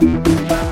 Música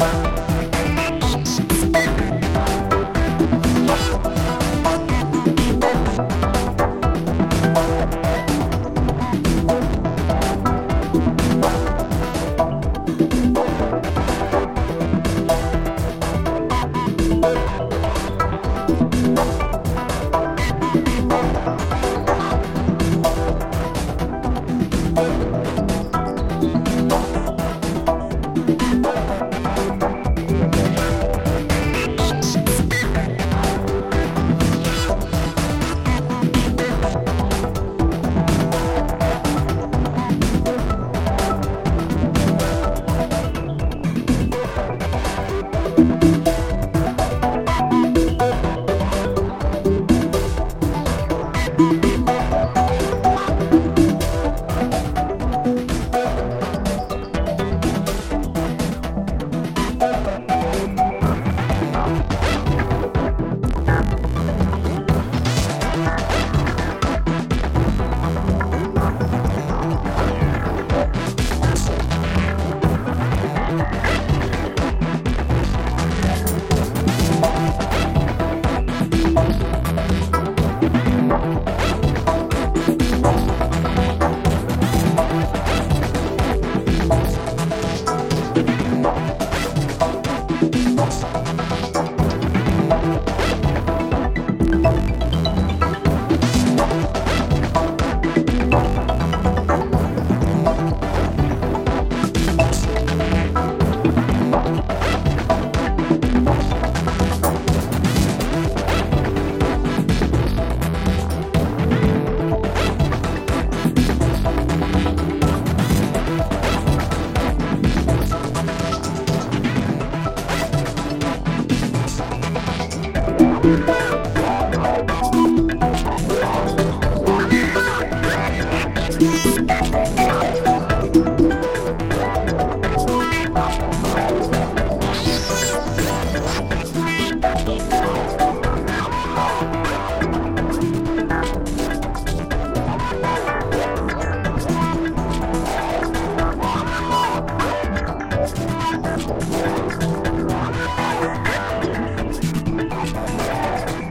Bye.